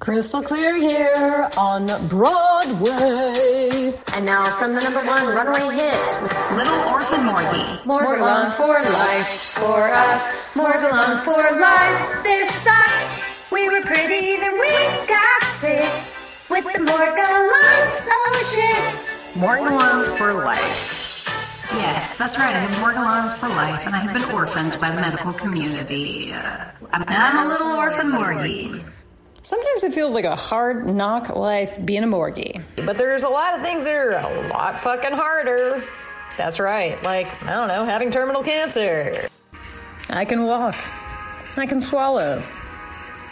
Crystal clear here on Broadway. And now from the number one runaway hit, Little Orphan Morgie. Morgellons for life, for us. Morgellons for life. This sucked. We were pretty, then we got sick. With the Morgellons, oh shit. Morgellons for life. Yes, that's right. I have Morgellons for life, and I have been orphaned by the medical community. Uh, I'm a little orphan Morgie. Sometimes it feels like a hard knock life being a morgie. But there's a lot of things that are a lot fucking harder. That's right. Like, I don't know, having terminal cancer. I can walk. I can swallow.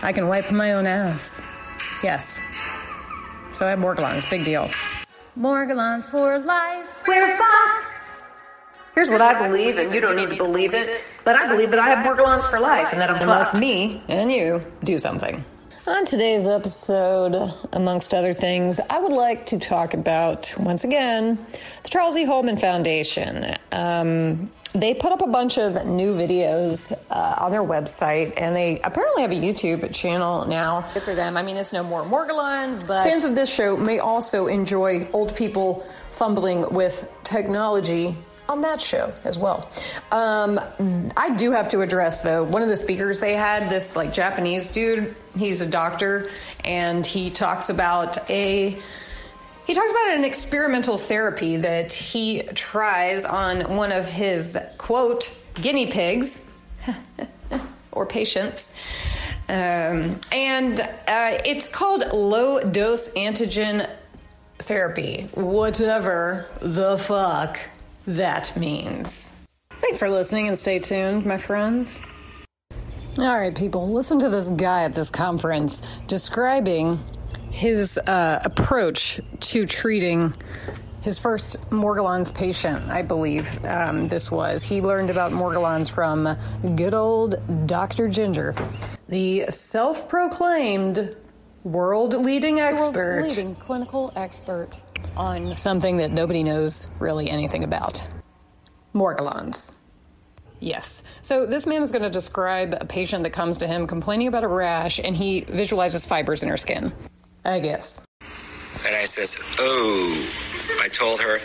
I can wipe my own ass. Yes. So I have Morgellons. Big deal. Morgellons for life. We're fucked. Here's what I believe, and you don't need to believe it, but I believe that I have Morgellons for life, and that unless me and you do something. On today's episode, amongst other things, I would like to talk about, once again, the Charles E. Holman Foundation. Um, they put up a bunch of new videos uh, on their website, and they apparently have a YouTube channel now. Good for them. I mean, it's no more Morgellons, but fans of this show may also enjoy old people fumbling with technology on that show as well. Um, I do have to address though one of the speakers they had this like Japanese dude. He's a doctor and he talks about a he talks about an experimental therapy that he tries on one of his quote guinea pigs or patients. Um, and uh, it's called low dose antigen therapy, whatever the fuck that means. Thanks for listening and stay tuned, my friends. All right, people, listen to this guy at this conference describing his uh, approach to treating his first Morgellons patient, I believe um, this was. He learned about Morgellons from good old Dr. Ginger, the self proclaimed world leading expert. leading clinical expert on something that nobody knows really anything about Morgellons. Yes. So this man is going to describe a patient that comes to him complaining about a rash and he visualizes fibers in her skin. I guess. And I says, Oh, I told her,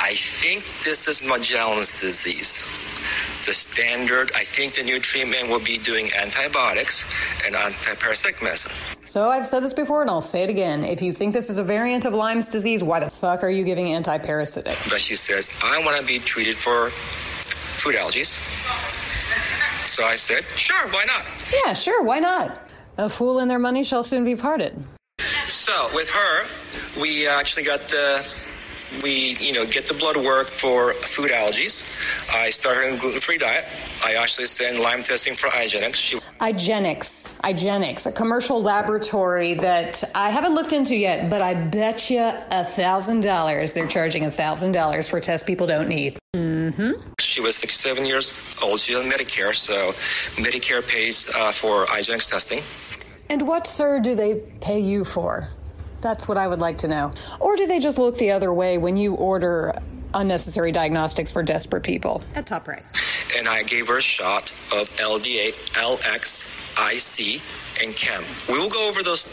I think this is Morgellons disease. The standard, I think the new treatment will be doing antibiotics and antiparasitic medicine. So I've said this before and I'll say it again. If you think this is a variant of Lyme's disease, why the fuck are you giving antiparasitics? But she says, I want to be treated for food allergies. So I said, sure, why not? Yeah, sure, why not? A fool and their money shall soon be parted. So with her, we actually got the we you know get the blood work for food allergies. I started a gluten-free diet. I actually send Lyme testing for IGeneX. She IGeneX, IGeneX, a commercial laboratory that I haven't looked into yet, but I bet you a thousand dollars they're charging a thousand dollars for tests people don't need. Mm-hmm. She was 67 years old. She's on Medicare, so Medicare pays uh, for IGeneX testing. And what, sir, do they pay you for? That's what I would like to know. Or do they just look the other way when you order unnecessary diagnostics for desperate people at top price? And I gave her a shot of LDA, LX, IC, and Chem. We will go over those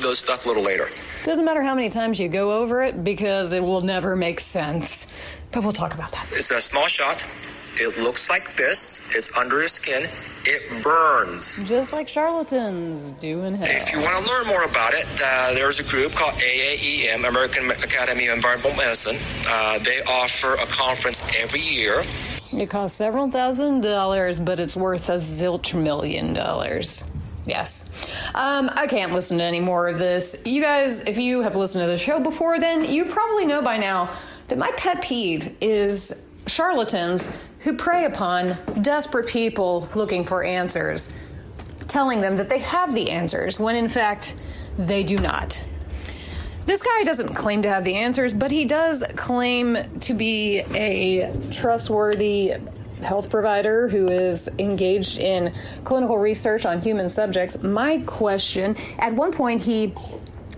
those stuff a little later. Doesn't matter how many times you go over it because it will never make sense. But we'll talk about that. It's a small shot. It looks like this. It's under your skin. It burns. Just like charlatans do in hell. If you want to learn more about it, uh, there's a group called AAEM, American Academy of Environmental Medicine. Uh, they offer a conference every year. It costs several thousand dollars, but it's worth a zilch million dollars. Yes. Um, I can't listen to any more of this. You guys, if you have listened to the show before, then you probably know by now that my pet peeve is charlatans who prey upon desperate people looking for answers. telling them that they have the answers when in fact they do not. This guy doesn't claim to have the answers, but he does claim to be a trustworthy health provider who is engaged in clinical research on human subjects. My question at one point, he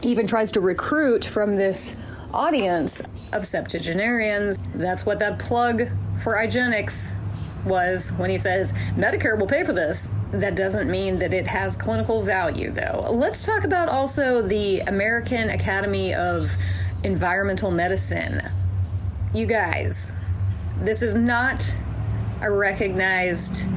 even tries to recruit from this audience of septuagenarians. That's what that plug for IGeneX was when he says Medicare will pay for this. That doesn't mean that it has clinical value, though. Let's talk about also the American Academy of Environmental Medicine. You guys, this is not a recognized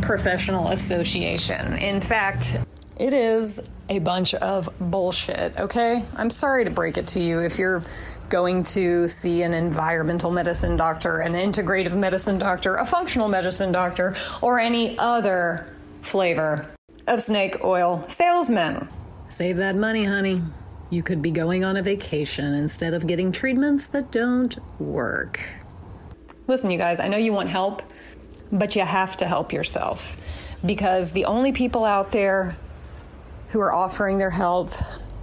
professional association. In fact, it is a bunch of bullshit, okay? I'm sorry to break it to you if you're going to see an environmental medicine doctor, an integrative medicine doctor, a functional medicine doctor, or any other flavor of snake oil salesman. Save that money, honey. You could be going on a vacation instead of getting treatments that don't work. Listen, you guys, I know you want help, but you have to help yourself because the only people out there who are offering their help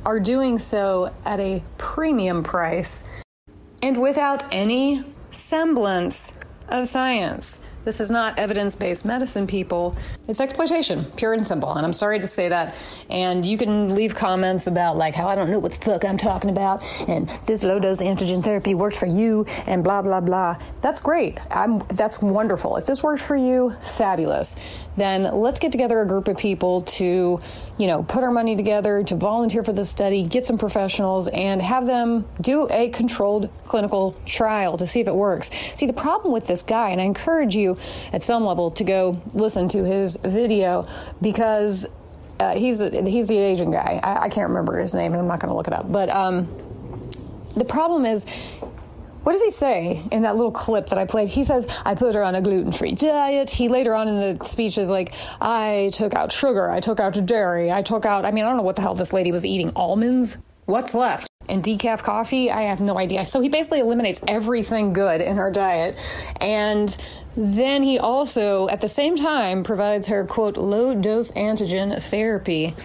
are doing so at a premium price and without any semblance of science. This is not evidence based medicine, people. It's exploitation, pure and simple. And I'm sorry to say that. And you can leave comments about, like, how I don't know what the fuck I'm talking about, and this low dose antigen therapy worked for you, and blah, blah, blah. That's great. I'm, that's wonderful. If this works for you, fabulous. Then let's get together a group of people to, you know, put our money together, to volunteer for the study, get some professionals, and have them do a controlled clinical trial to see if it works. See, the problem with this guy, and I encourage you at some level to go listen to his video because uh, he's he's the Asian guy. I, I, can't remember his name, and I'm not going to look it up. But um, the problem is. What does he say in that little clip that I played? He says, I put her on a gluten free diet. He later on in the speech is like, I took out sugar, I took out dairy, I took out, I mean, I don't know what the hell this lady was eating. Almonds? What's left? And decaf coffee, I have no idea. So he basically eliminates everything good in her diet. And then he also, at the same time, provides her, quote, low dose antigen therapy.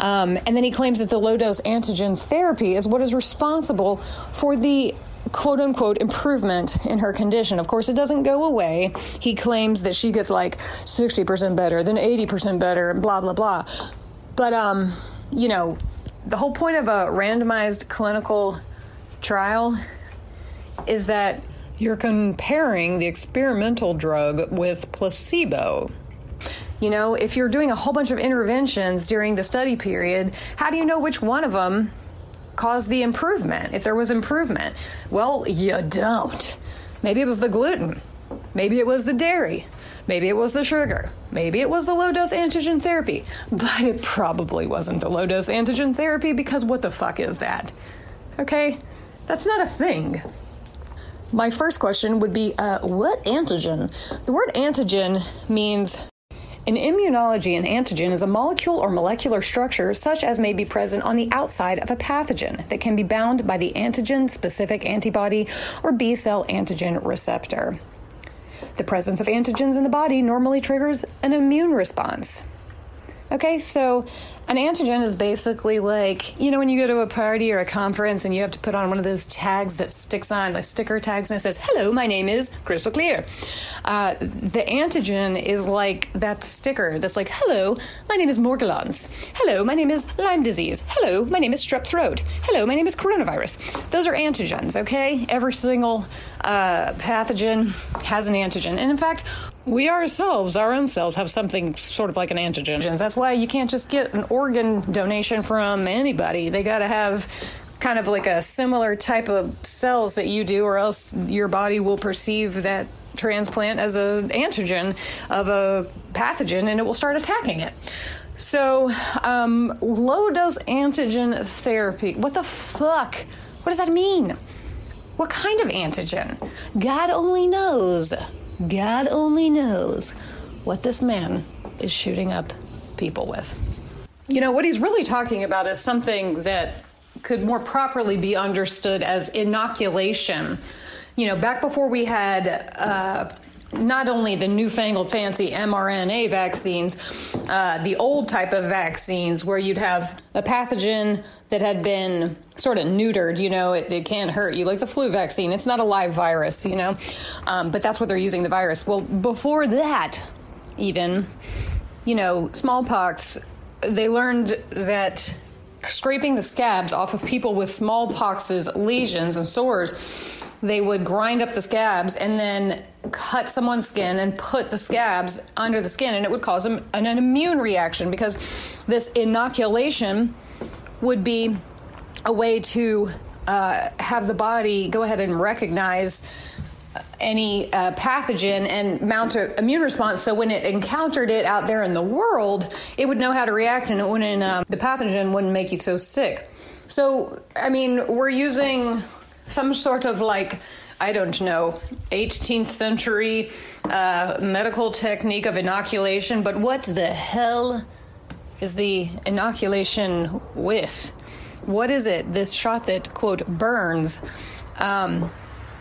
Um, and then he claims that the low dose antigen therapy is what is responsible for the quote unquote improvement in her condition. Of course, it doesn't go away. He claims that she gets like 60% better, then 80% better, blah, blah, blah. But, um, you know, the whole point of a randomized clinical trial is that you're comparing the experimental drug with placebo. You know, if you're doing a whole bunch of interventions during the study period, how do you know which one of them caused the improvement? If there was improvement? Well, you don't. Maybe it was the gluten. Maybe it was the dairy. Maybe it was the sugar. Maybe it was the low dose antigen therapy. But it probably wasn't the low dose antigen therapy because what the fuck is that? Okay? That's not a thing. My first question would be uh, what antigen? The word antigen means in immunology, an antigen is a molecule or molecular structure such as may be present on the outside of a pathogen that can be bound by the antigen specific antibody or B cell antigen receptor. The presence of antigens in the body normally triggers an immune response. Okay, so an antigen is basically like, you know, when you go to a party or a conference and you have to put on one of those tags that sticks on, like sticker tags, and it says, hello, my name is Crystal Clear. Uh, the antigen is like that sticker that's like, hello, my name is Morgellons. Hello, my name is Lyme disease. Hello, my name is strep throat. Hello, my name is coronavirus. Those are antigens, okay? Every single uh, pathogen has an antigen. And in fact, we ourselves, our own cells, have something sort of like an antigen. That's why you can't just get an organ donation from anybody. They got to have kind of like a similar type of cells that you do, or else your body will perceive that transplant as an antigen of a pathogen and it will start attacking it. So, um, low dose antigen therapy. What the fuck? What does that mean? What kind of antigen? God only knows. God only knows what this man is shooting up people with. You know, what he's really talking about is something that could more properly be understood as inoculation. You know, back before we had uh, not only the newfangled fancy mRNA vaccines, uh, the old type of vaccines where you'd have a pathogen that had been sort of neutered, you know, it, it can't hurt you, like the flu vaccine. It's not a live virus, you know, um, but that's what they're using the virus. Well, before that, even, you know, smallpox, they learned that scraping the scabs off of people with smallpox's lesions and sores they would grind up the scabs and then cut someone's skin and put the scabs under the skin, and it would cause an, an immune reaction because this inoculation would be a way to uh, have the body go ahead and recognize any uh, pathogen and mount an immune response. So when it encountered it out there in the world, it would know how to react, and it wouldn't. Uh, the pathogen wouldn't make you so sick. So I mean, we're using some sort of like I don't know 18th century uh, medical technique of inoculation, but what the hell is the inoculation with? What is it? This shot that quote burns. Um,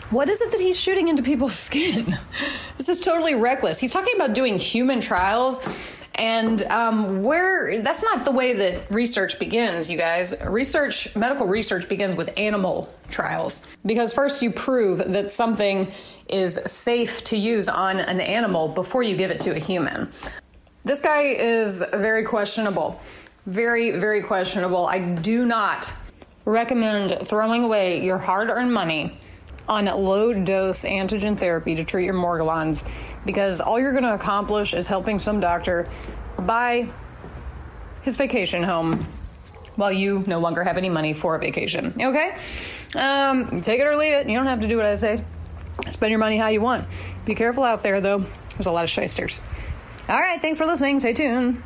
what is it that he's shooting into people's skin? this is totally reckless. He's talking about doing human trials and um, where that's not the way that research begins, you guys. Research, medical research begins with animal trials because first you prove that something is safe to use on an animal before you give it to a human. This guy is very questionable. Very, very questionable. I do not recommend throwing away your hard earned money on low dose antigen therapy to treat your morgellons because all you're going to accomplish is helping some doctor buy his vacation home while you no longer have any money for a vacation. Okay? Um, take it or leave it. You don't have to do what I say. Spend your money how you want. Be careful out there, though. There's a lot of shysters. All right, thanks for listening. Stay tuned.